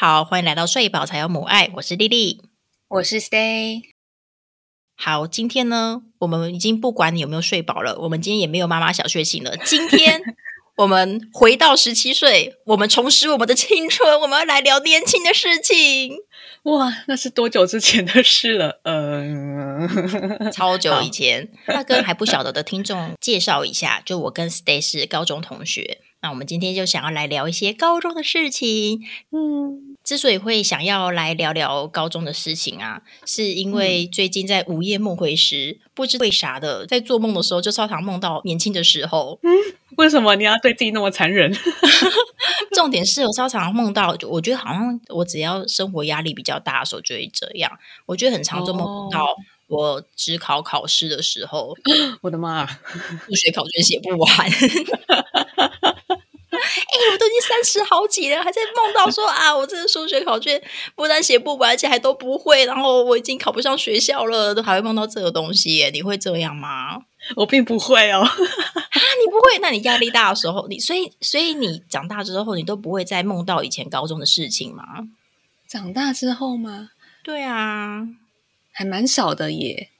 好，欢迎来到睡饱才有母爱，我是丽丽，我是 Stay。好，今天呢，我们已经不管你有没有睡饱了，我们今天也没有妈妈小睡醒了。今天我们回到十七岁，我们重拾我们的青春，我们要来聊年轻的事情。哇，那是多久之前的事了？嗯，超久以前。那跟还不晓得的听众介绍一下，就我跟 Stay 是高中同学。那我们今天就想要来聊一些高中的事情。嗯，之所以会想要来聊聊高中的事情啊，是因为最近在午夜梦回时，不知为啥的，在做梦的时候就超常梦到年轻的时候。嗯，为什么你要对自己那么残忍？重点是我超常梦到，我觉得好像我只要生活压力比较大的时候就会这样。我觉得很常做梦到我只考考试的时候，我的妈，数学考卷写不完。哎，我都已经三十好几了，还在梦到说啊，我这个数学考卷不但写不完，而且还都不会，然后我已经考不上学校了，都还会梦到这个东西。你会这样吗？我并不会哦。啊，你不会？那你压力大的时候，你所以所以你长大之后，你都不会再梦到以前高中的事情吗？长大之后吗？对啊，还蛮少的耶。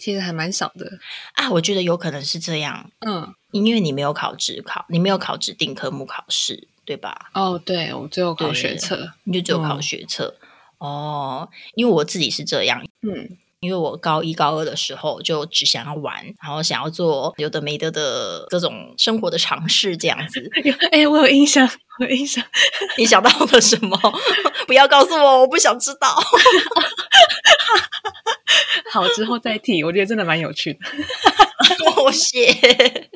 其实还蛮少的啊，我觉得有可能是这样。嗯，因为你没有考职考，你没有考指定科目考试，对吧？哦，对，我只有考学测，你就只有考学测。哦，因为我自己是这样。嗯，因为我高一高二的时候就只想要玩，然后想要做有的没的的各种生活的尝试，这样子。哎，我有印象，我有印象。你想到了什么？不要告诉我，我不想知道。好，之后再提。我觉得真的蛮有趣的。我谢。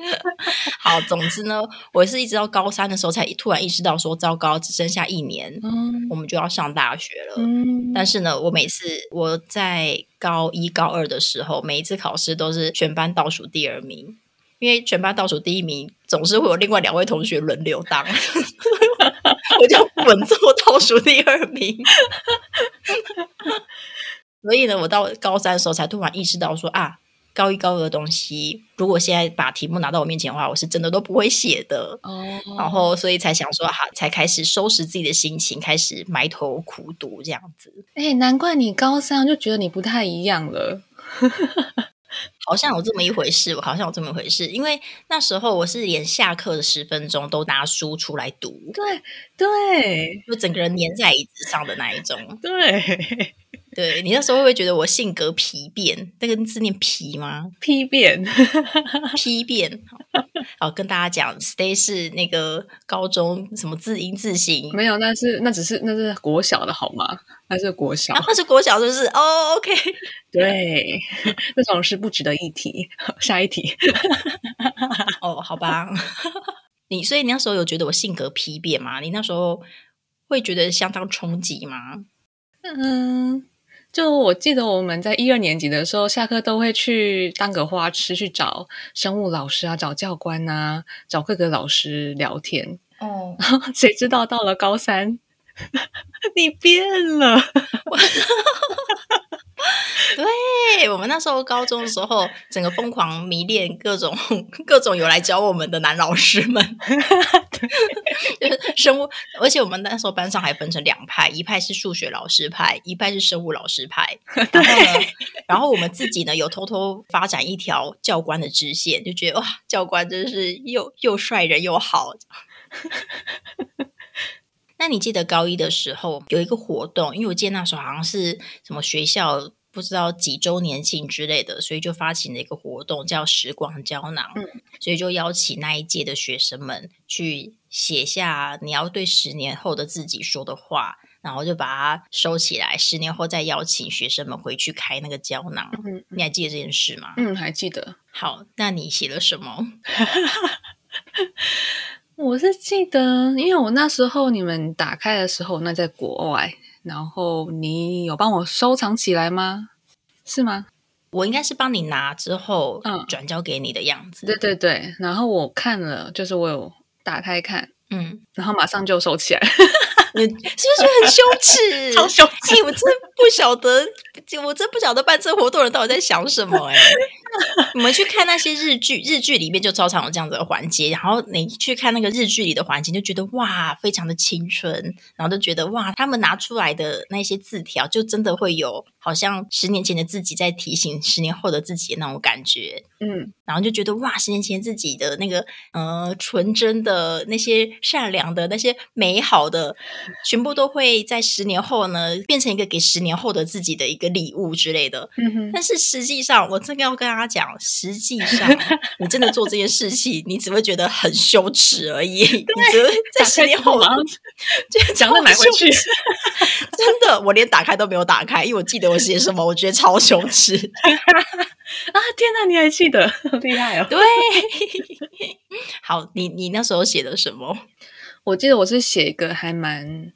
好，总之呢，我是一直到高三的时候才突然意识到，说糟糕，只剩下一年，我们就要上大学了。但是呢，我每次我在高一高二的时候，每一次考试都是全班倒数第二名，因为全班倒数第一名总是会有另外两位同学轮流当，我就稳坐倒数第二名。所以呢，我到高三的时候才突然意识到，说啊，高一高二的东西，如果现在把题目拿到我面前的话，我是真的都不会写的。哦，然后所以才想说，哈，才开始收拾自己的心情，开始埋头苦读这样子。哎，难怪你高三就觉得你不太一样了，好像有这么一回事，我好像有这么一回事。因为那时候我是连下课的十分钟都拿书出来读，对对，就整个人粘在椅子上的那一种，对。对你那时候会不会觉得我性格皮变？那个字念皮吗？皮变，皮变。好，跟大家讲，Stay 是那个高中什么字音字形？没有，那是那只是那是国小的好吗？那是国小，那是国小，就是哦，OK。对，那种是不值得一提。下一题。哦，好吧。你所以你那时候有觉得我性格皮变吗？你那时候会觉得相当冲击吗？嗯。就我记得我们在一二年级的时候，下课都会去当个花痴，去找生物老师啊，找教官啊，找各个老师聊天。哦，然后谁知道到了高三，你变了。对我们那时候高中的时候，整个疯狂迷恋各种各种有来教我们的男老师们，就是生物，而且我们那时候班上还分成两派，一派是数学老师派，一派是生物老师派。然后呢，然后我们自己呢，有偷偷发展一条教官的支线，就觉得哇，教官真是又又帅人又好。那你记得高一的时候有一个活动，因为我记得那时候好像是什么学校。不知道几周年庆之类的，所以就发起了一个活动，叫“时光胶囊”。嗯，所以就邀请那一届的学生们去写下你要对十年后的自己说的话，然后就把它收起来，十年后再邀请学生们回去开那个胶囊。嗯，你还记得这件事吗？嗯，还记得。好，那你写了什么？我是记得，因为我那时候你们打开的时候，那在国外。然后你有帮我收藏起来吗？是吗？我应该是帮你拿之后，嗯，转交给你的样子。对对对。然后我看了，就是我有打开看，嗯，然后马上就收起来。你是不是很羞耻？超羞耻！我真不晓得，我真不晓得办这活动人到底在想什么？哎，你们去看那些日剧，日剧里面就超常有这样子的环节。然后你去看那个日剧里的环节，就觉得哇，非常的青春。然后就觉得哇，他们拿出来的那些字条，就真的会有好像十年前的自己在提醒十年后的自己的那种感觉。嗯，然后就觉得哇，十年前自己的那个呃纯真的那些善良的那些美好的，全部都会在十年后呢变成一个给十年后的自己的一个礼物之类的。嗯哼，但是实际上，我真的要跟大家讲，实际上你真的做这件事情，你只会觉得很羞耻而已。你只会在十年后就讲了买回去。真的，我连打开都没有打开，因为我记得我写什么，我觉得超羞耻。啊天哪，你还记得，厉害哦！对，好，你你那时候写的什么？我记得我是写一个还蛮，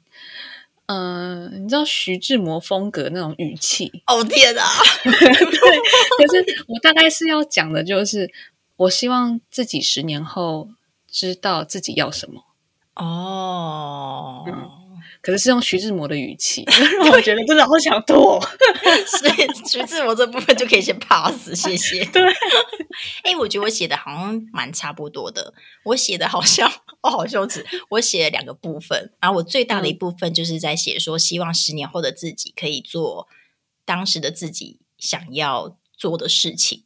嗯，你知道徐志摩风格那种语气。哦天啊！对，可是我大概是要讲的，就是我希望自己十年后知道自己要什么。哦。可是是用徐志摩的语气，让我觉得真的好想吐。所以徐志摩这部分就可以先 pass，谢谢。对，哎，我觉得我写的好像蛮差不多的。我写的好像哦，好羞耻。我写了两个部分，然后我最大的一部分就是在写说，希望十年后的自己可以做当时的自己想要做的事情。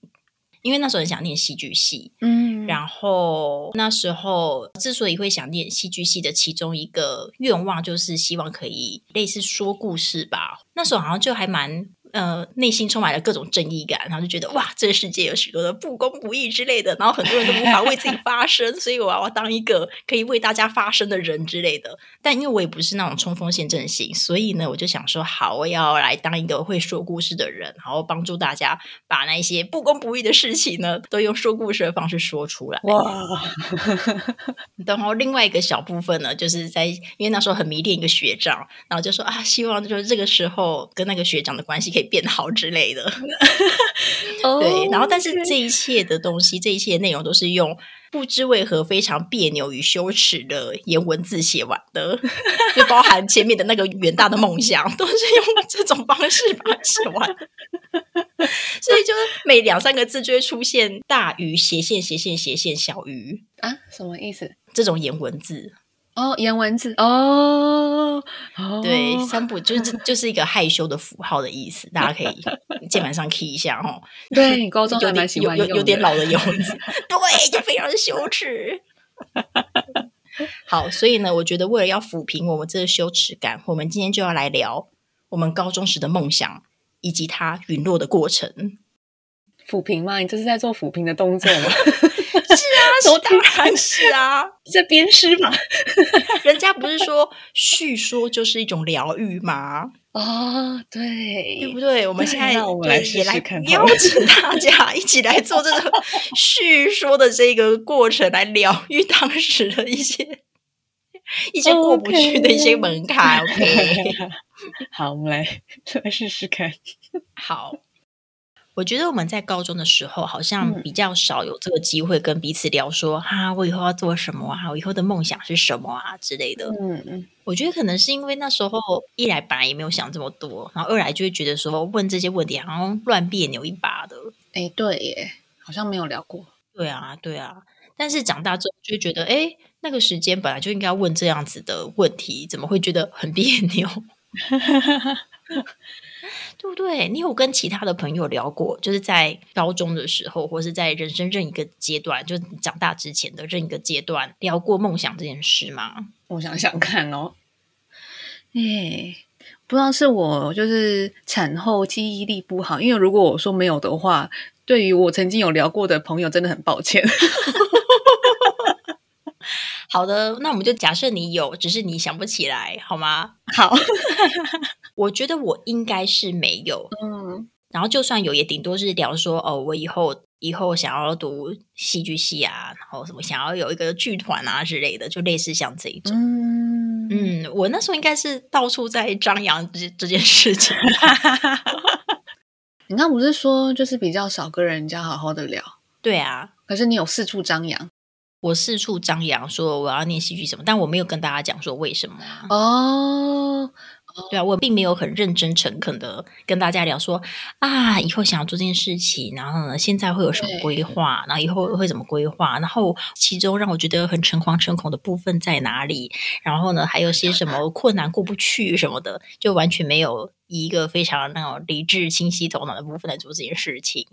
因为那时候很想念戏剧系，嗯，然后那时候之所以会想念戏剧系的其中一个愿望，就是希望可以类似说故事吧。那时候好像就还蛮。呃，内心充满了各种正义感，然后就觉得哇，这个世界有许多的不公不义之类的，然后很多人都无法为自己发声，所以我要当一个可以为大家发声的人之类的。但因为我也不是那种冲锋陷阵型，所以呢，我就想说，好，我要来当一个会说故事的人，然后帮助大家把那些不公不义的事情呢，都用说故事的方式说出来。哇！然后另外一个小部分呢，就是在因为那时候很迷恋一个学长，然后就说啊，希望就是这个时候跟那个学长的关系可以。变好之类的，对，然后但是这一切的东西，这一切内容都是用不知为何非常别扭与羞耻的言文字写完的，就包含前面的那个远大的梦想，都是用这种方式把它写完，所以就是每两三个字就会出现大于斜线斜线斜线小于啊，什么意思？这种言文字。哦，颜文字哦，对，三步就是就是一个害羞的符号的意思，大家可以 键盘上 key 一下哦。对你高中 还蛮喜欢有有点老的颜文 字，对，就非常的羞耻。好，所以呢，我觉得为了要抚平我们这个羞耻感，我们今天就要来聊我们高中时的梦想以及它陨落的过程。抚平吗？你这是在做抚平的动作吗？是啊，当然是啊，在编诗嘛。人家不是说叙说就是一种疗愈吗？哦，对，对不对？我们现在也来邀请大家一起来做这个叙说的这个过程，来疗愈当时的一些 一些过不去的一些门槛。OK，好，我们来来试试看。好。我觉得我们在高中的时候，好像比较少有这个机会跟彼此聊说，哈，我以后要做什么啊？我以后的梦想是什么啊之类的。嗯嗯，我觉得可能是因为那时候一来本来也没有想这么多，然后二来就会觉得说问这些问题好像乱别扭一把的。哎，对耶，好像没有聊过。对啊，对啊。但是长大之后就会觉得，哎，那个时间本来就应该问这样子的问题，怎么会觉得很别扭？对不对？你有跟其他的朋友聊过，就是在高中的时候，或是在人生任一个阶段，就是长大之前的任一个阶段，聊过梦想这件事吗？我想想看哦。哎，不知道是我就是产后记忆力不好，因为如果我说没有的话，对于我曾经有聊过的朋友，真的很抱歉。好的，那我们就假设你有，只是你想不起来，好吗？好。我觉得我应该是没有，嗯，然后就算有，也顶多是聊说，哦，我以后以后想要读戏剧系啊，然后什么想要有一个剧团啊之类的，就类似像这一种，嗯嗯，我那时候应该是到处在张扬这这件事情。你刚不是说就是比较少跟人家好好的聊？对啊，可是你有四处张扬，我四处张扬说我要念戏剧什么，但我没有跟大家讲说为什么哦。对啊，我并没有很认真诚恳的跟大家聊说啊，以后想要做这件事情，然后呢，现在会有什么规划，然后以后会怎么规划，然后其中让我觉得很诚惶诚恐的部分在哪里，然后呢，还有些什么困难过不去什么的，就完全没有一个非常那种理智、清晰头脑的部分来做这件事情。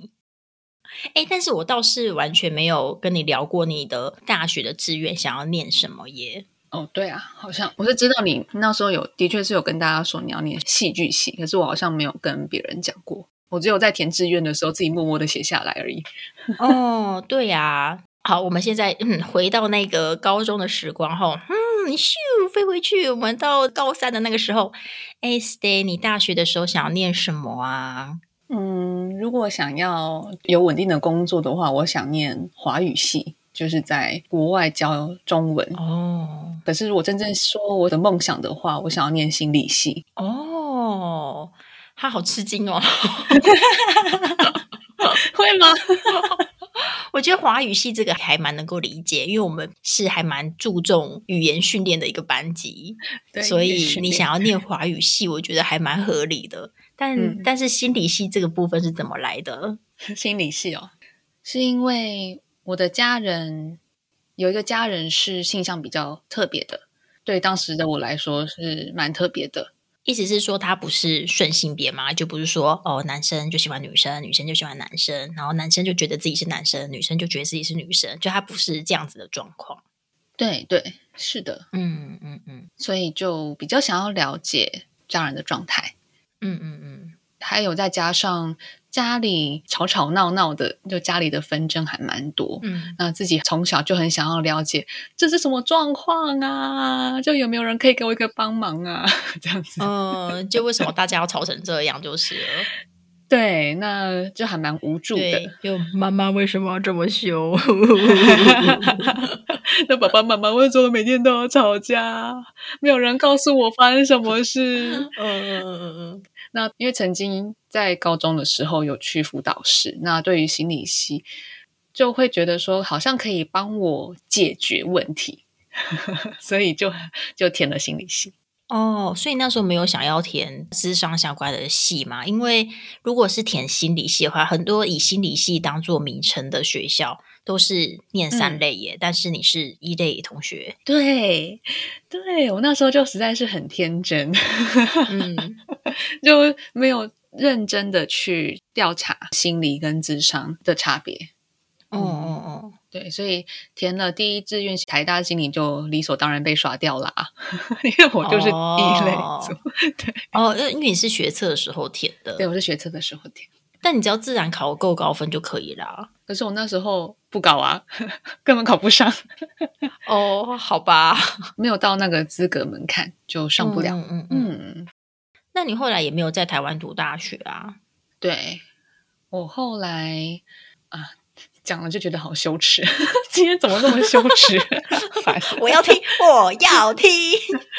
哎，但是我倒是完全没有跟你聊过你的大学的志愿想要念什么耶。哦，对啊，好像我是知道你那时候有，的确是有跟大家说你要念戏剧系，可是我好像没有跟别人讲过，我只有在填志愿的时候自己默默的写下来而已。哦，对呀，好，我们现在嗯回到那个高中的时光后，嗯，咻飞回去，我们到高三的那个时候，哎，Stay，你大学的时候想要念什么啊？嗯，如果想要有稳定的工作的话，我想念华语系。就是在国外教中文哦。可是如果真正说我的梦想的话，我想要念心理系哦。他好吃惊哦，会吗？我觉得华语系这个还蛮能够理解，因为我们是还蛮注重语言训练的一个班级，所以你想要念华语系，我觉得还蛮合理的。但但是心理系这个部分是怎么来的？心理系哦，是因为。我的家人有一个家人是性向比较特别的，对当时的我来说是蛮特别的。意思是说他不是顺性别嘛？就不是说哦，男生就喜欢女生，女生就喜欢男生，然后男生就觉得自己是男生，女生就觉得自己是女生，就他不是这样子的状况。对对，是的，嗯嗯嗯，所以就比较想要了解这样人的状态。嗯嗯嗯，还有再加上。家里吵吵闹闹的，就家里的纷争还蛮多。嗯，那自己从小就很想要了解这是什么状况啊？就有没有人可以给我一个帮忙啊？这样子。嗯，就为什么大家要吵成这样？就是了。对，那就还蛮无助的。就妈妈为什么要这么凶？那爸爸妈妈为什么每天都要吵架？没有人告诉我发生什么事。嗯嗯嗯嗯嗯。那因为曾经在高中的时候有去辅导室，那对于心理系就会觉得说好像可以帮我解决问题，所以就就填了心理系。哦，所以那时候没有想要填智商相关的系嘛？因为如果是填心理系的话，很多以心理系当做名称的学校都是念三类耶，但是你是一类同学。对，对我那时候就实在是很天真，嗯，就没有认真的去调查心理跟智商的差别。哦哦哦。对，所以填了第一志愿台大心理就理所当然被刷掉了，因为我就是一类组。对，哦，因为你是学测的时候填的，对，我是学测的时候填。但你只要自然考够高分就可以啦。可是我那时候不高啊，根本考不上。哦，好吧，没有到那个资格门槛就上不了。嗯嗯。那你后来也没有在台湾读大学啊？对，我后来啊。讲了就觉得好羞耻，今天怎么这么羞耻？我要听，我要听。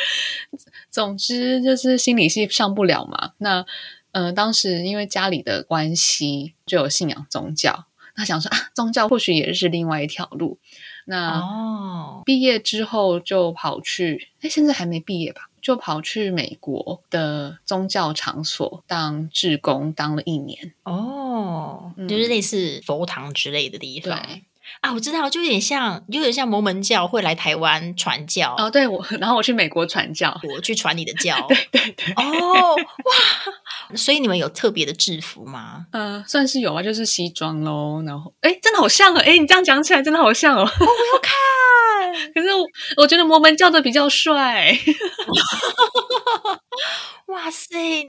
总之就是心理系上不了嘛。那呃，当时因为家里的关系，就有信仰宗教。那想说啊，宗教或许也是另外一条路。那哦，毕业之后就跑去，哎，现在还没毕业吧？就跑去美国的宗教场所当志工，当了一年。哦，就是类似佛堂之类的地方。对啊，我知道，就有点像，有点像摩门教会来台湾传教。哦，对，我然后我去美国传教，我去传你的教。对对对。哦，哇！所以你们有特别的制服吗？嗯，算是有啊，就是西装喽。然后，哎，真的好像哦！哎，你这样讲起来，真的好像哦。我要看。可是我我觉得摩门教的比较帅。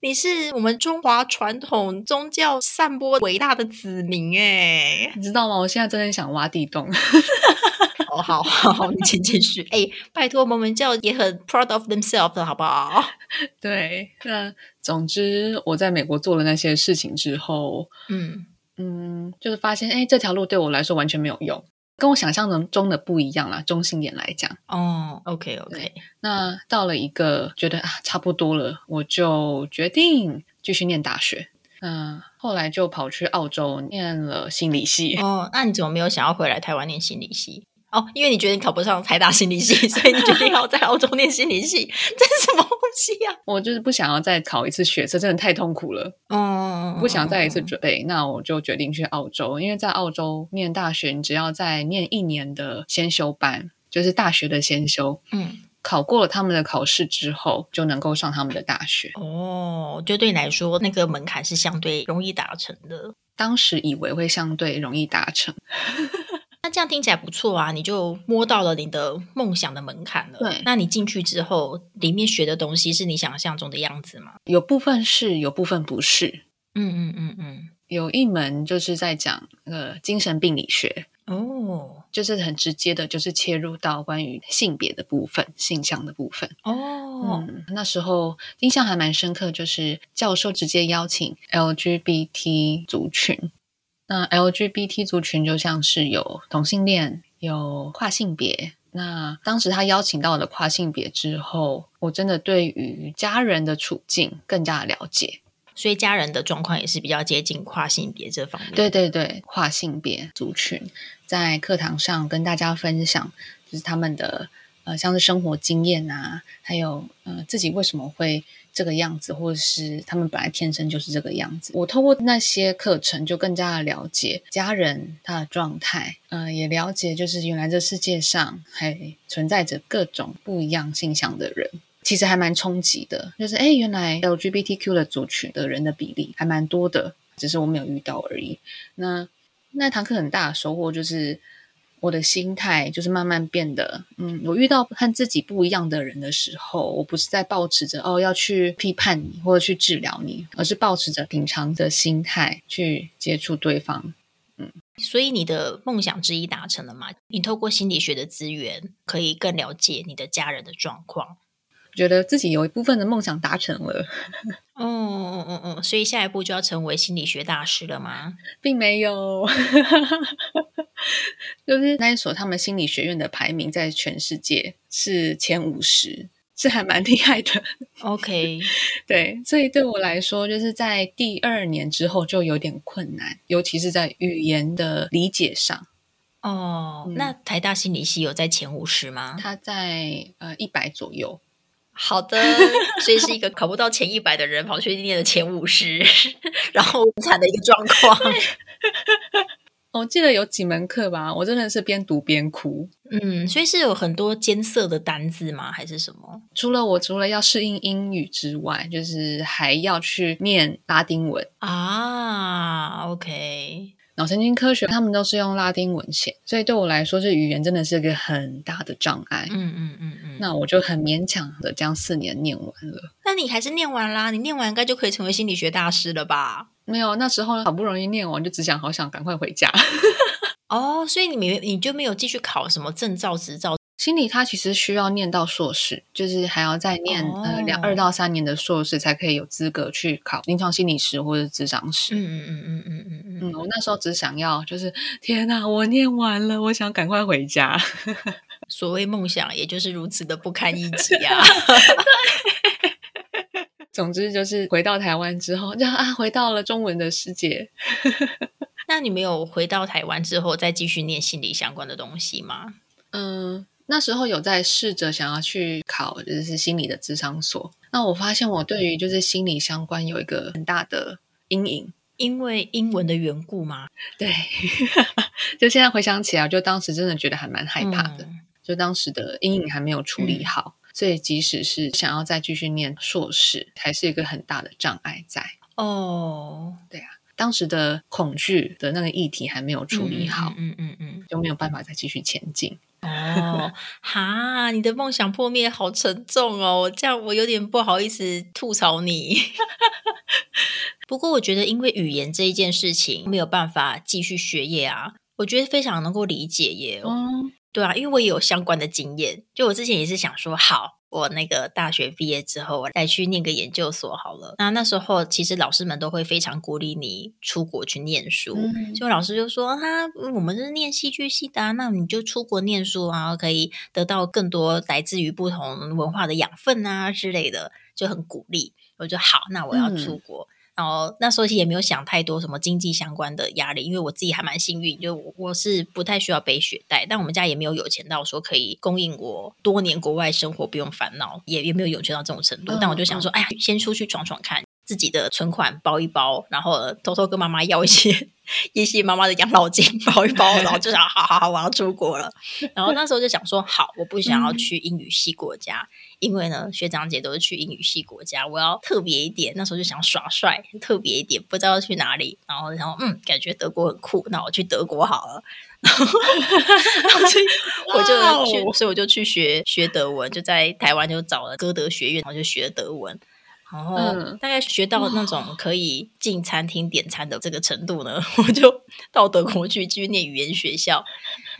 你是我们中华传统宗教散播伟大的子民哎，你知道吗？我现在真的想挖地洞。哦，好好，你请继续。哎，拜托，摩门教也很 proud of themselves，好不好？对，那总之我在美国做了那些事情之后，嗯嗯，就是发现，哎，这条路对我来说完全没有用。跟我想象中的不一样啦，中性点来讲。哦，OK OK。那到了一个觉得啊，差不多了，我就决定继续念大学。嗯，后来就跑去澳洲念了心理系。哦，那你怎么没有想要回来台湾念心理系？哦，因为你觉得你考不上台大心理系，所以你决定要在澳洲念心理系，这是什么西呀？我就是不想要再考一次学测，真的太痛苦了。嗯，不想再一次准备，那我就决定去澳洲，因为在澳洲念大学，你只要再念一年的先修班，就是大学的先修，嗯，考过了他们的考试之后，就能够上他们的大学。哦，就对你来说，那个门槛是相对容易达成的。当时以为会相对容易达成。那这样听起来不错啊，你就摸到了你的梦想的门槛了。对，那你进去之后，里面学的东西是你想象中的样子吗？有部分是，有部分不是。嗯嗯嗯嗯，有一门就是在讲呃精神病理学哦，就是很直接的，就是切入到关于性别的部分、性向的部分哦。嗯，那时候印象还蛮深刻，就是教授直接邀请 LGBT 族群。那 LGBT 族群就像是有同性恋、有跨性别。那当时他邀请到的跨性别之后，我真的对于家人的处境更加了解，所以家人的状况也是比较接近跨性别这方面。对对对，跨性别族群在课堂上跟大家分享，就是他们的呃，像是生活经验啊，还有呃，自己为什么会。这个样子，或者是他们本来天生就是这个样子。我透过那些课程，就更加的了解家人他的状态，嗯，也了解就是原来这世界上还存在着各种不一样性向的人，其实还蛮冲击的。就是哎，原来 LGBTQ 的族群的人的比例还蛮多的，只是我没有遇到而已。那那堂课很大的收获就是。我的心态就是慢慢变得，嗯，我遇到和自己不一样的人的时候，我不是在保持着哦要去批判你或者去治疗你，而是保持着平常的心态去接触对方。嗯，所以你的梦想之一达成了吗？你透过心理学的资源，可以更了解你的家人的状况。觉得自己有一部分的梦想达成了，嗯嗯嗯嗯，所以下一步就要成为心理学大师了吗？并没有，就是那一所他们心理学院的排名在全世界是前五十，是还蛮厉害的。OK，对，所以对我来说，就是在第二年之后就有点困难，尤其是在语言的理解上。哦，那台大心理系有在前五十吗？他在呃一百左右。好的，所以是一个考不到前一百的人跑去念了前五十，然后惨的一个状况。我记得有几门课吧，我真的是边读边哭。嗯，所以是有很多艰涩的单字吗？还是什么？除了我除了要适应英语之外，就是还要去念拉丁文啊。OK。脑神经科学，他们都是用拉丁文写，所以对我来说，这语言真的是一个很大的障碍。嗯嗯嗯嗯，那我就很勉强的将四年念完了。那你还是念完啦？你念完应该就可以成为心理学大师了吧？没有，那时候好不容易念完，就只想好想赶快回家。哦，所以你没你就没有继续考什么证照执照？心理它其实需要念到硕士，就是还要再念呃两二到三年的硕士，才可以有资格去考临床心理师或者智商师。嗯嗯嗯嗯嗯嗯嗯。我那时候只想要，就是天哪，我念完了，我想赶快回家。所谓梦想，也就是如此的不堪一击啊！总之就是回到台湾之后，就啊，回到了中文的世界。那你没有回到台湾之后再继续念心理相关的东西吗？嗯。那时候有在试着想要去考，就是心理的智商所。那我发现我对于就是心理相关有一个很大的阴影，因为英文的缘故吗？对，就现在回想起来，就当时真的觉得还蛮害怕的。就当时的阴影还没有处理好，所以即使是想要再继续念硕士，还是一个很大的障碍在。哦，对啊，当时的恐惧的那个议题还没有处理好，嗯嗯嗯，就没有办法再继续前进。哦，哈，你的梦想破灭，好沉重哦！这样我有点不好意思吐槽你。不过我觉得，因为语言这一件事情没有办法继续学业啊，我觉得非常能够理解耶。嗯，对啊，因为我也有相关的经验，就我之前也是想说好。我那个大学毕业之后，我再去念个研究所好了。那那时候其实老师们都会非常鼓励你出国去念书，就老师就说：“哈，我们是念戏剧系的，啊那你就出国念书啊，可以得到更多来自于不同文化的养分啊之类的，就很鼓励。”我就好，那我要出国。然后那时候也没有想太多什么经济相关的压力，因为我自己还蛮幸运，就我是不太需要背学贷，但我们家也没有有钱到说可以供应我多年国外生活不用烦恼，也也没有有钱到这种程度。但我就想说，哎呀，先出去闯闯看，自己的存款包一包，然后偷偷跟妈妈要一些一些妈妈的养老金包一包，然后就想，好好好，我要出国了。然后那时候就想说，好，我不想要去英语系国家。因为呢，学长姐都是去英语系国家，我要特别一点。那时候就想耍帅，特别一点，不知道去哪里。然后，然后，嗯，感觉德国很酷，那我去德国好了。然后，我就去，所以我就去学学德文，就在台湾就找了歌德学院，然后就学德文。然后大概学到那种可以进餐厅点餐的这个程度呢，我就到德国去继续念语言学校。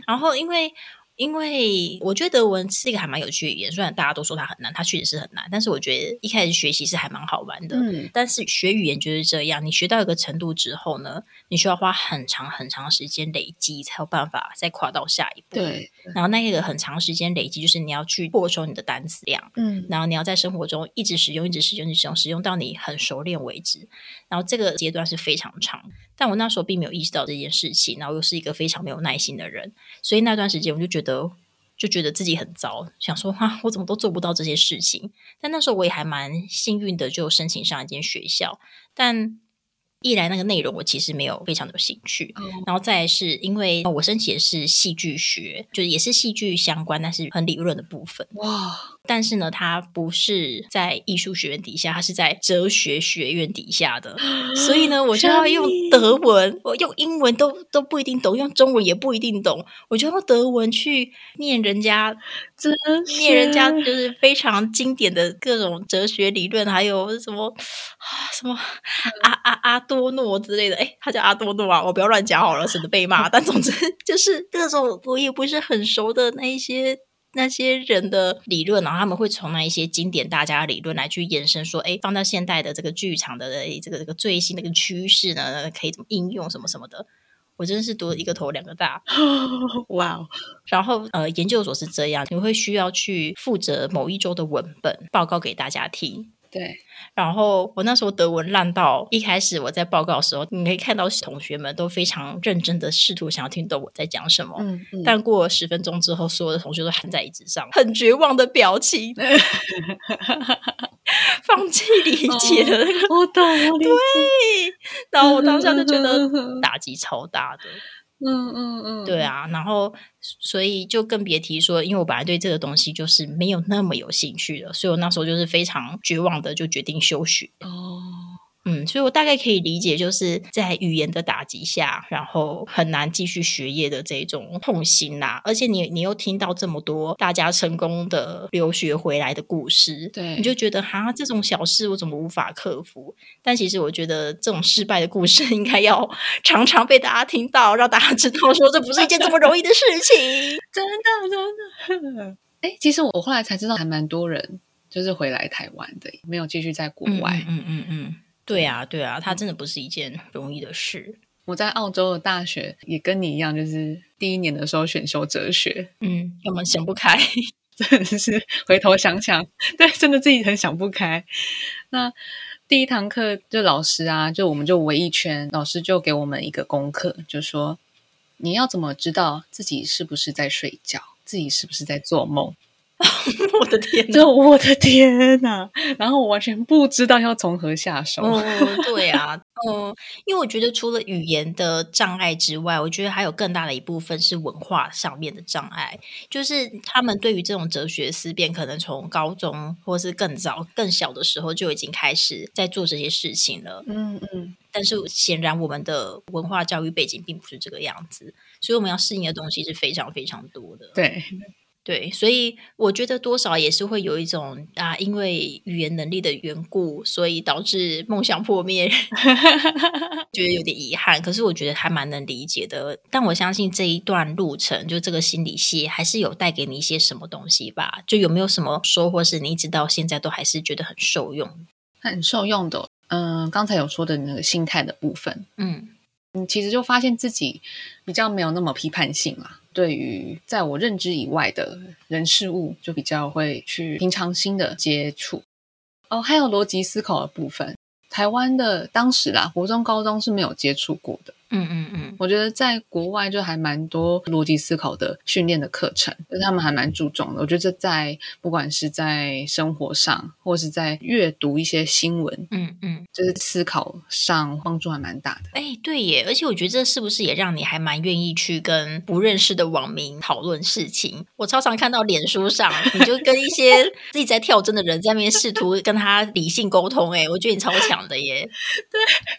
然后，因为。因为我觉得德文是一个还蛮有趣的语言，虽然大家都说它很难，它确实是很难，但是我觉得一开始学习是还蛮好玩的。嗯，但是学语言就是这样，你学到一个程度之后呢，你需要花很长很长时间累积，才有办法再跨到下一步。对，然后那个很长时间累积，就是你要去扩充你的单词量，嗯，然后你要在生活中一直使用，一直使用，一直使用，使用到你很熟练为止。然后这个阶段是非常长。但我那时候并没有意识到这件事情，然后又是一个非常没有耐心的人，所以那段时间我就觉得，就觉得自己很糟，想说哈，我怎么都做不到这些事情。但那时候我也还蛮幸运的，就申请上一间学校，但。一来那个内容我其实没有非常的有兴趣，然后再是因为我申请的是戏剧学，就是也是戏剧相关，但是很理论的部分。哇！但是呢，它不是在艺术学院底下，它是在哲学学院底下的，所以呢，我就要用德文，我用英文都都不一定懂，用中文也不一定懂，我就用德文去念人家，念人家就是非常经典的各种哲学理论，还有什么什么阿阿阿多。多诺之类的，哎，他叫阿多诺啊，我不要乱讲好了，省得被骂。但总之就是各种我也不是很熟的那一些那些人的理论，然后他们会从那一些经典大家的理论来去延伸，说，哎，放到现代的这个剧场的这个这个最新的一个趋势呢，可以怎么应用什么什么的。我真的是读了一个头两个大，哇！然后呃，研究所是这样，你会需要去负责某一周的文本报告给大家听。对，然后我那时候德文烂到一开始我在报告的时候，你可以看到同学们都非常认真的试图想要听懂我在讲什么。嗯嗯。但过了十分钟之后，所有的同学都含在椅子上，很绝望的表情，放弃理解的那个。我懂，我对。然后我当下就觉得打击超大的。嗯嗯嗯，对啊，然后所以就更别提说，因为我本来对这个东西就是没有那么有兴趣的，所以我那时候就是非常绝望的，就决定休学。哦。嗯，所以我大概可以理解，就是在语言的打击下，然后很难继续学业的这种痛心啦。而且你你又听到这么多大家成功的留学回来的故事，对，你就觉得哈，这种小事我怎么无法克服？但其实我觉得这种失败的故事应该要 常常被大家听到，让大家知道说这不是一件这么容易的事情。真的，真的。哎，其实我后来才知道，还蛮多人就是回来台湾的，没有继续在国外。嗯嗯嗯。对啊，对啊，它真的不是一件容易的事。我在澳洲的大学也跟你一样，就是第一年的时候选修哲学，嗯，根本想不开，真的是回头想想，对，真的自己很想不开。那第一堂课就老师啊，就我们就围一圈，老师就给我们一个功课，就说你要怎么知道自己是不是在睡觉，自己是不是在做梦。我的天，就我的天呐！然后我完全不知道要从何下手。嗯，对啊，嗯，因为我觉得除了语言的障碍之外，我觉得还有更大的一部分是文化上面的障碍，就是他们对于这种哲学思辨，可能从高中或是更早、更小的时候就已经开始在做这些事情了。嗯嗯，但是显然我们的文化教育背景并不是这个样子，所以我们要适应的东西是非常非常多的。对。对，所以我觉得多少也是会有一种啊，因为语言能力的缘故，所以导致梦想破灭，觉得有点遗憾。可是我觉得还蛮能理解的。但我相信这一段路程，就这个心理系还是有带给你一些什么东西吧？就有没有什么收获是你一直到现在都还是觉得很受用、很受用的？嗯，刚才有说的那个心态的部分，嗯，你其实就发现自己比较没有那么批判性了。对于在我认知以外的人事物，就比较会去平常心的接触。哦，还有逻辑思考的部分，台湾的当时啦，国中、高中是没有接触过的。嗯嗯嗯，我觉得在国外就还蛮多逻辑思考的训练的课程，就他们还蛮注重的。我觉得这在不管是在生活上，或是在阅读一些新闻，嗯嗯，就是思考上帮助还蛮大的。哎，对耶，而且我觉得这是不是也让你还蛮愿意去跟不认识的网民讨论事情？我超常看到脸书上，你就跟一些 自己在跳针的人在那边试图跟他理性沟通。哎，我觉得你超强的耶。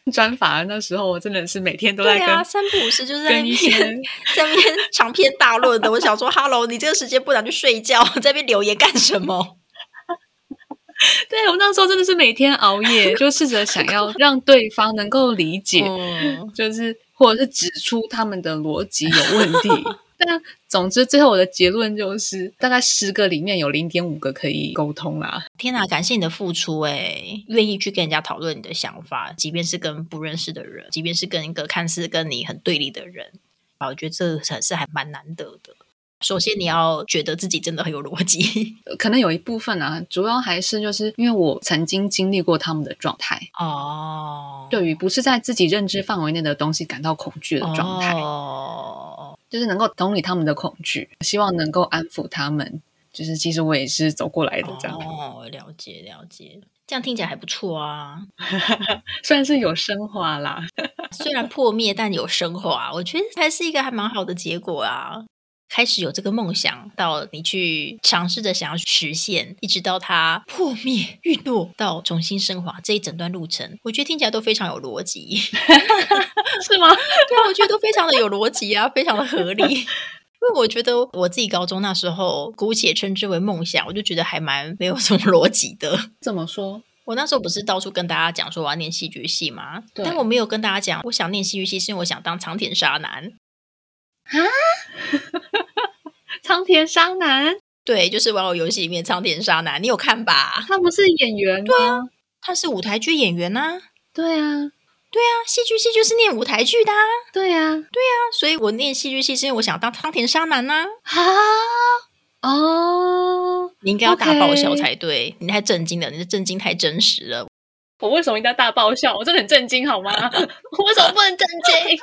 对，专法那时候我真的是每天。对啊，三不五时就是在那边在那边 长篇大论的。我想说，Hello，你这个时间不想去睡觉，在那边留言干什么？对我那时候真的是每天熬夜，就试着想要让对方能够理解，就是或者是指出他们的逻辑有问题。但总之，最后我的结论就是，大概十个里面有零点五个可以沟通啦。天哪，感谢你的付出，哎，愿意去跟人家讨论你的想法，即便是跟不认识的人，即便是跟一个看似跟你很对立的人，啊，我觉得这才是还蛮难得的。首先，你要觉得自己真的很有逻辑，可能有一部分啊，主要还是就是因为我曾经经历过他们的状态哦，对于不是在自己认知范围内的东西感到恐惧的状态哦，就是能够同理他们的恐惧，希望能够安抚他们。就是其实我也是走过来的这样哦，了解了解，这样听起来还不错啊，虽然是有升华啦，虽然破灭但有升华，我觉得还是一个还蛮好的结果啊。开始有这个梦想，到你去尝试着想要实现，一直到它破灭、陨落，到重新升华这一整段路程，我觉得听起来都非常有逻辑，是吗？对，我觉得都非常的有逻辑啊，非常的合理。因为我觉得我自己高中那时候姑且称之为梦想，我就觉得还蛮没有什么逻辑的。怎么说？我那时候不是到处跟大家讲说我要念戏剧系吗？但我没有跟大家讲，我想念戏剧系是因为我想当长田沙男。啊，苍田沙男，对，就是玩偶游戏里面苍田沙男，你有看吧？他不是演员对啊，他是舞台剧演员呐。对啊，对啊，戏剧系就是念舞台剧的。啊对啊，对啊，所以我念戏剧系是因为我想当苍田沙男呐。啊，哦，你应该要大爆笑才对，你太震惊了，你的震惊太真实了。我为什么一定要大爆笑？我真的很震惊，好吗？我为什么不能震惊？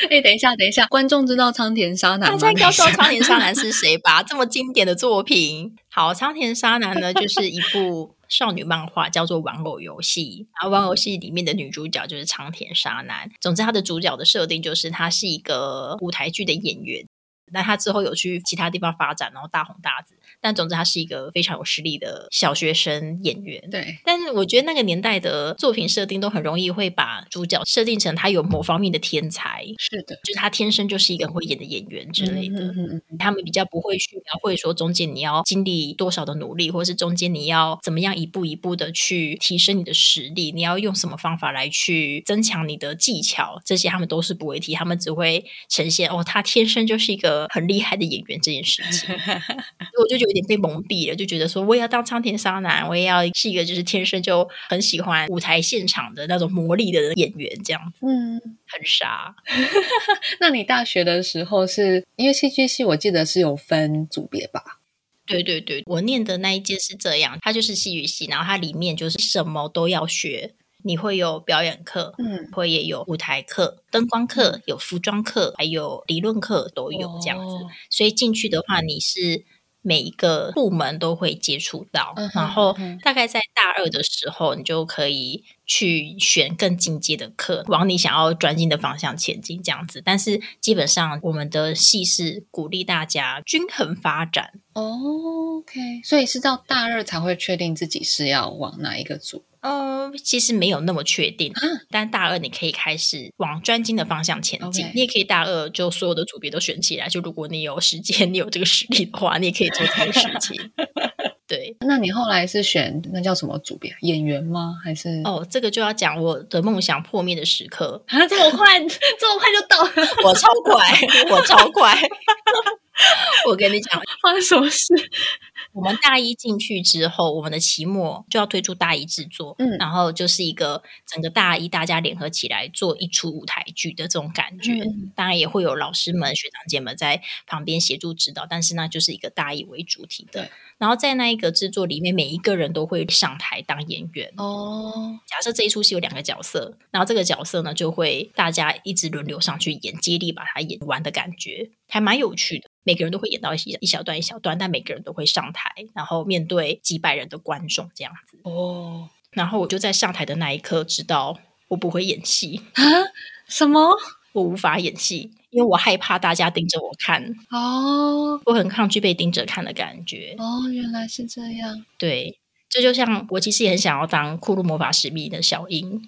哎，等一下，等一下，观众知道苍田沙男吗？大家应该知道苍田沙男是谁吧？这么经典的作品。好，苍田沙男呢，就是一部少女漫画，叫做《玩偶游戏》。然后，玩偶游戏里面的女主角就是苍田沙男。总之，他的主角的设定就是他是一个舞台剧的演员。那他之后有去其他地方发展，然后大红大紫。但总之，他是一个非常有实力的小学生演员。对，但是我觉得那个年代的作品设定都很容易会把主角设定成他有某方面的天才。是的，就是他天生就是一个会演的演员之类的。嗯嗯嗯。他们比较不会去描绘说中间你要经历多少的努力，或者是中间你要怎么样一步一步的去提升你的实力，你要用什么方法来去增强你的技巧，这些他们都是不会提，他们只会呈现哦，他天生就是一个很厉害的演员这件事情。我就觉得。有点被蒙蔽了，就觉得说我也要当苍田沙男，我也要是一个就是天生就很喜欢舞台现场的那种魔力的演员，这样子，嗯，很傻。那你大学的时候是因为戏剧系，我记得是有分组别吧？对对对，我念的那一届是这样，它就是戏剧系，然后它里面就是什么都要学，你会有表演课，嗯，会也有舞台课、灯光课、有服装课，还有理论课都有这样子。所以进去的话，你是。每一个部门都会接触到，然后大概在大二的时候，你就可以去选更进阶的课，往你想要专精的方向前进，这样子。但是基本上，我们的系是鼓励大家均衡发展。OK，所以是到大二才会确定自己是要往哪一个组。呃，其实没有那么确定，但大二你可以开始往专精的方向前进。你也可以大二就所有的组别都选起来，就如果你有时间，你有这个实力的话，你也可以做这个事情。对，那你后来是选那叫什么组别？演员吗？还是哦，这个就要讲我的梦想破灭的时刻 啊！这么快，这么快就到了？我超快，我超快。我跟你讲，发生什么事？我们大一进去之后，我们的期末就要推出大一制作，嗯，然后就是一个整个大一大家联合起来做一出舞台剧的这种感觉。当然也会有老师们、学长姐们在旁边协助指导，但是那就是一个大一为主题的。然后在那一个制作里面，每一个人都会上台当演员哦。假设这一出戏有两个角色，然后这个角色呢就会大家一直轮流上去演，接力把它演完的感觉，还蛮有趣的。每个人都会演到一一小段一小段，但每个人都会上台，然后面对几百人的观众这样子哦。然后我就在上台的那一刻知道我不会演戏啊？什么？我无法演戏。因为我害怕大家盯着我看哦，我很抗拒被盯着看的感觉哦，原来是这样。对，这就像我其实也很想要当《库洛魔法使》里的小樱，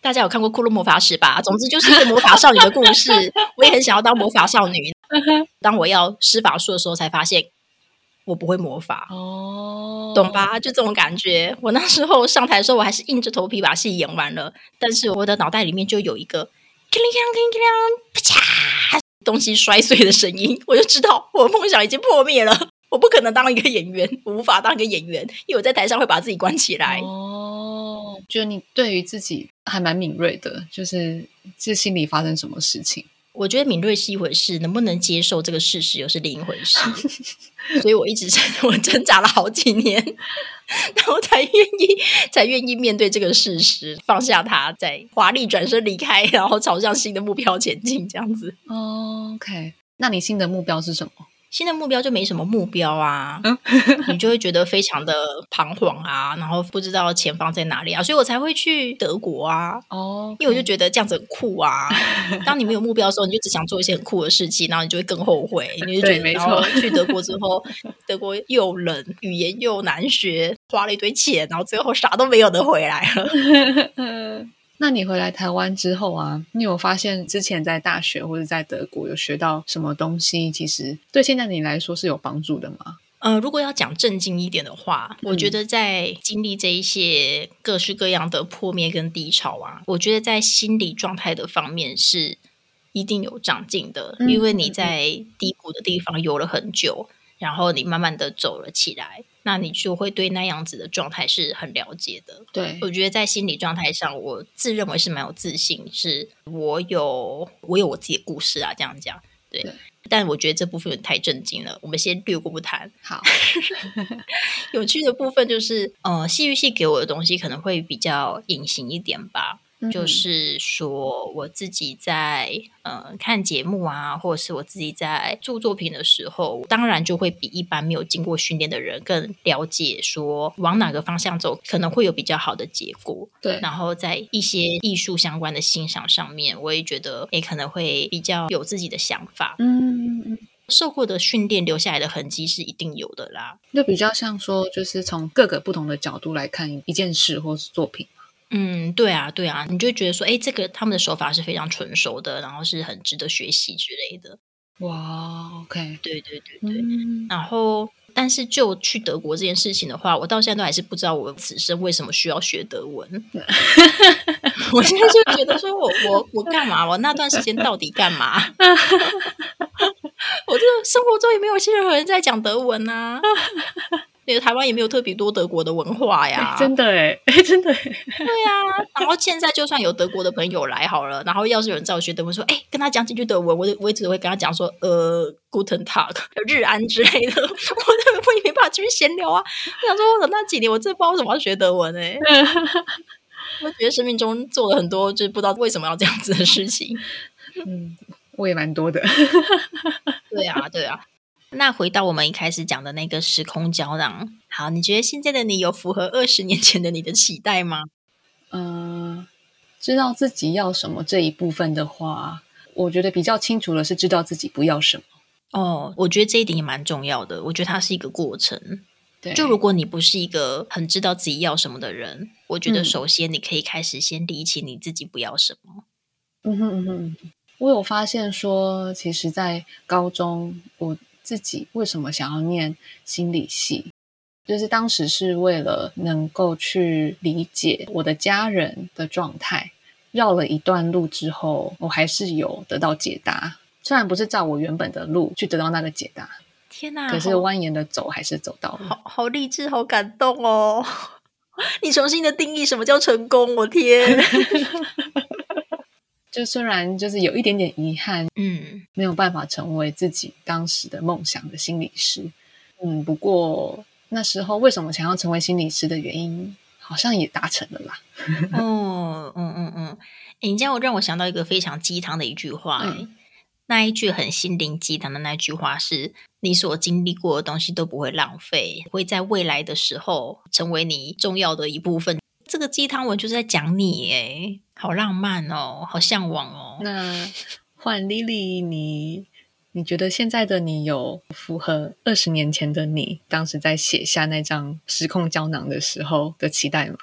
大家有看过《库洛魔法使》吧？总之就是一个魔法少女的故事。我也很想要当魔法少女。当我要施法术的时候，才发现我不会魔法哦，懂吧？就这种感觉。我那时候上台的时候，我还是硬着头皮把戏演完了，但是我的脑袋里面就有一个。叮铃叮铃叮铃，啪嚓！东西摔碎的声音，我就知道我的梦想已经破灭了。我不可能当一个演员，我无法当一个演员，因为我在台上会把自己关起来。哦，觉得你对于自己还蛮敏锐的，就是这心里发生什么事情。我觉得敏锐是一回事，能不能接受这个事实又是另一回事。所以我一直我挣扎了好几年，然后才愿意才愿意面对这个事实，放下它，再华丽转身离开，然后朝向新的目标前进，这样子。OK，那你新的目标是什么？新的目标就没什么目标啊，你就会觉得非常的彷徨啊，然后不知道前方在哪里啊，所以我才会去德国啊。哦，因为我就觉得这样子很酷啊。当你没有目标的时候，你就只想做一些很酷的事情，然后你就会更后悔。你就觉得，然后 去德国之后，德国又冷，语言又难学，花了一堆钱，然后最后啥都没有的回来了。那你回来台湾之后啊，你有发现之前在大学或者在德国有学到什么东西？其实对现在你来说是有帮助的吗？呃，如果要讲正经一点的话，我觉得在经历这一些各式各样的破灭跟低潮啊，我觉得在心理状态的方面是一定有长进的，因为你在低谷的地方游了很久。然后你慢慢的走了起来，那你就会对那样子的状态是很了解的。对，我觉得在心理状态上，我自认为是蛮有自信，是我有我有我自己的故事啊，这样讲。对，但我觉得这部分太震惊了，我们先略过不谈。好，有趣的部分就是，呃，戏剧系给我的东西可能会比较隐形一点吧。就是说，我自己在呃看节目啊，或者是我自己在做作品的时候，当然就会比一般没有经过训练的人更了解，说往哪个方向走可能会有比较好的结果。对，然后在一些艺术相关的欣赏上面，我也觉得也可能会比较有自己的想法。嗯，受过的训练留下来的痕迹是一定有的啦。就比较像说，就是从各个不同的角度来看一件事或是作品。嗯，对啊，对啊，你就觉得说，哎，这个他们的手法是非常纯熟的，然后是很值得学习之类的。哇，OK，对对对对。然后，但是就去德国这件事情的话，我到现在都还是不知道我此生为什么需要学德文。我现在就觉得说我我我干嘛？我那段时间到底干嘛？我这个生活中也没有些任何人在讲德文啊。那个台湾也没有特别多德国的文化呀，真的哎，真的，对呀。然后现在就算有德国的朋友来好了，然后要是有人在我学德文，说哎，跟他讲几句德文，我我也只会跟他讲说呃，Guten Tag，日安之类的，我我也没办法继续闲聊啊。我想说，我等那几年我真的不知道为什么要学德文哎，我觉得生命中做了很多就是不知道为什么要这样子的事情。嗯，我也蛮多的。对啊，对啊。那回到我们一开始讲的那个时空胶囊，好，你觉得现在的你有符合二十年前的你的期待吗？嗯，知道自己要什么这一部分的话，我觉得比较清楚的是知道自己不要什么。哦，我觉得这一点也蛮重要的。我觉得它是一个过程。对，就如果你不是一个很知道自己要什么的人，我觉得首先你可以开始先理清你自己不要什么。嗯哼嗯哼，我有发现说，其实，在高中我。自己为什么想要念心理系？就是当时是为了能够去理解我的家人的状态。绕了一段路之后，我还是有得到解答。虽然不是照我原本的路去得到那个解答。天哪！可是蜿蜒的走还是走到了，好好励志，好感动哦！你重新的定义什么叫成功？我天！就虽然就是有一点点遗憾，嗯，没有办法成为自己当时的梦想的心理师，嗯，不过那时候为什么想要成为心理师的原因，好像也达成了啦。哦，嗯嗯嗯，你这样让我想到一个非常鸡汤的一句话，那一句很心灵鸡汤的那句话是：你所经历过的东西都不会浪费，会在未来的时候成为你重要的一部分。这个鸡汤文就是在讲你，哎，好浪漫哦，好向往哦。那换 Lily，你你觉得现在的你有符合二十年前的你当时在写下那张时空胶囊的时候的期待吗？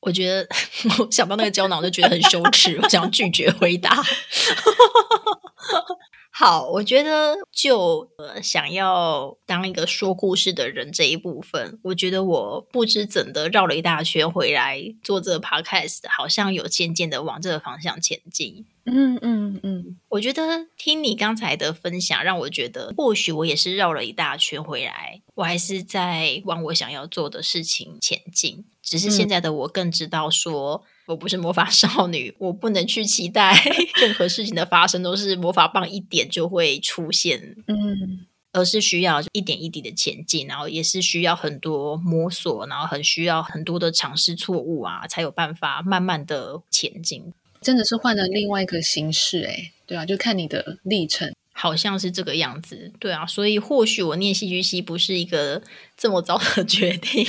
我觉得 我想到那个胶囊，我就觉得很羞耻，我想要拒绝回答。好，我觉得就呃想要当一个说故事的人这一部分，我觉得我不知怎的绕了一大圈回来做这个 podcast，好像有渐渐的往这个方向前进。嗯嗯嗯，我觉得听你刚才的分享，让我觉得或许我也是绕了一大圈回来，我还是在往我想要做的事情前进。只是现在的我更知道，说我不是魔法 少女，我不能去期待 任何事情的发生都是魔法棒一点就会出现。嗯，而是需要一点一滴的前进，然后也是需要很多摸索，然后很需要很多的尝试错误啊，才有办法慢慢的前进。真的是换了另外一个形式，哎，对啊，就看你的历程，好像是这个样子，对啊，所以或许我念戏剧系不是一个这么糟的决定，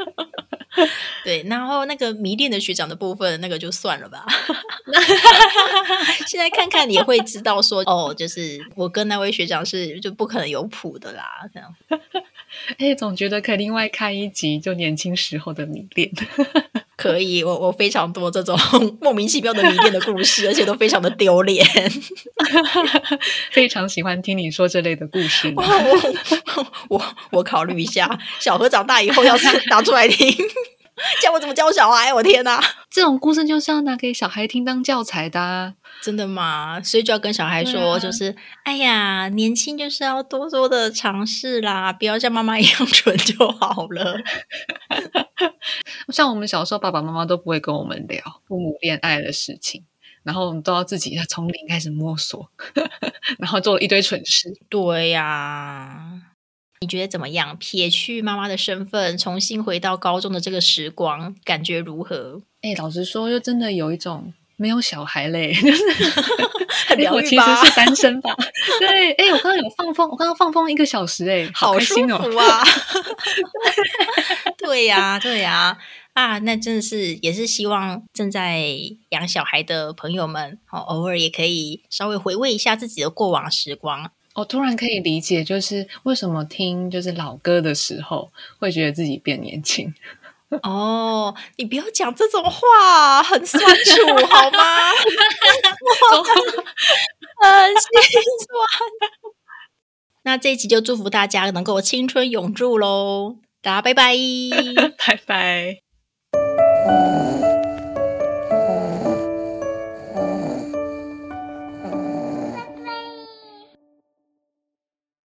对，然后那个迷恋的学长的部分，那个就算了吧。现在看看你会知道，说哦，就是我跟那位学长是就不可能有谱的啦，这样。哎，总觉得可以另外看一集，就年轻时候的迷恋。可以，我我非常多这种 莫名其妙的迷恋的故事，而且都非常的丢脸。非常喜欢听你说这类的故事。我我考虑一下，小何长大以后要是拿出来听，叫我怎么教小孩。我天哪，这种故事就是要拿给小孩听当教材的。真的吗？所以就要跟小孩说，就是哎呀，年轻就是要多多的尝试啦，不要像妈妈一样蠢就好了。像我们小时候，爸爸妈妈都不会跟我们聊父母恋爱的事情，然后我们都要自己从零开始摸索，然后做了一堆蠢事。对呀，你觉得怎么样？撇去妈妈的身份，重新回到高中的这个时光，感觉如何？哎，老实说，就真的有一种。没有小孩嘞，就是很 疗愈其实是单身吧？对，哎，我刚刚有放风，我刚刚放风一个小时，哎，好舒服啊！对呀，对呀，啊，那真的是也是希望正在养小孩的朋友们，哦，偶尔也可以稍微回味一下自己的过往时光。我突然可以理解，就是为什么听就是老歌的时候，会觉得自己变年轻。哦，你不要讲这种话，很酸楚好吗？很心酸。那这一集就祝福大家能够青春永驻喽！大家拜拜，拜拜。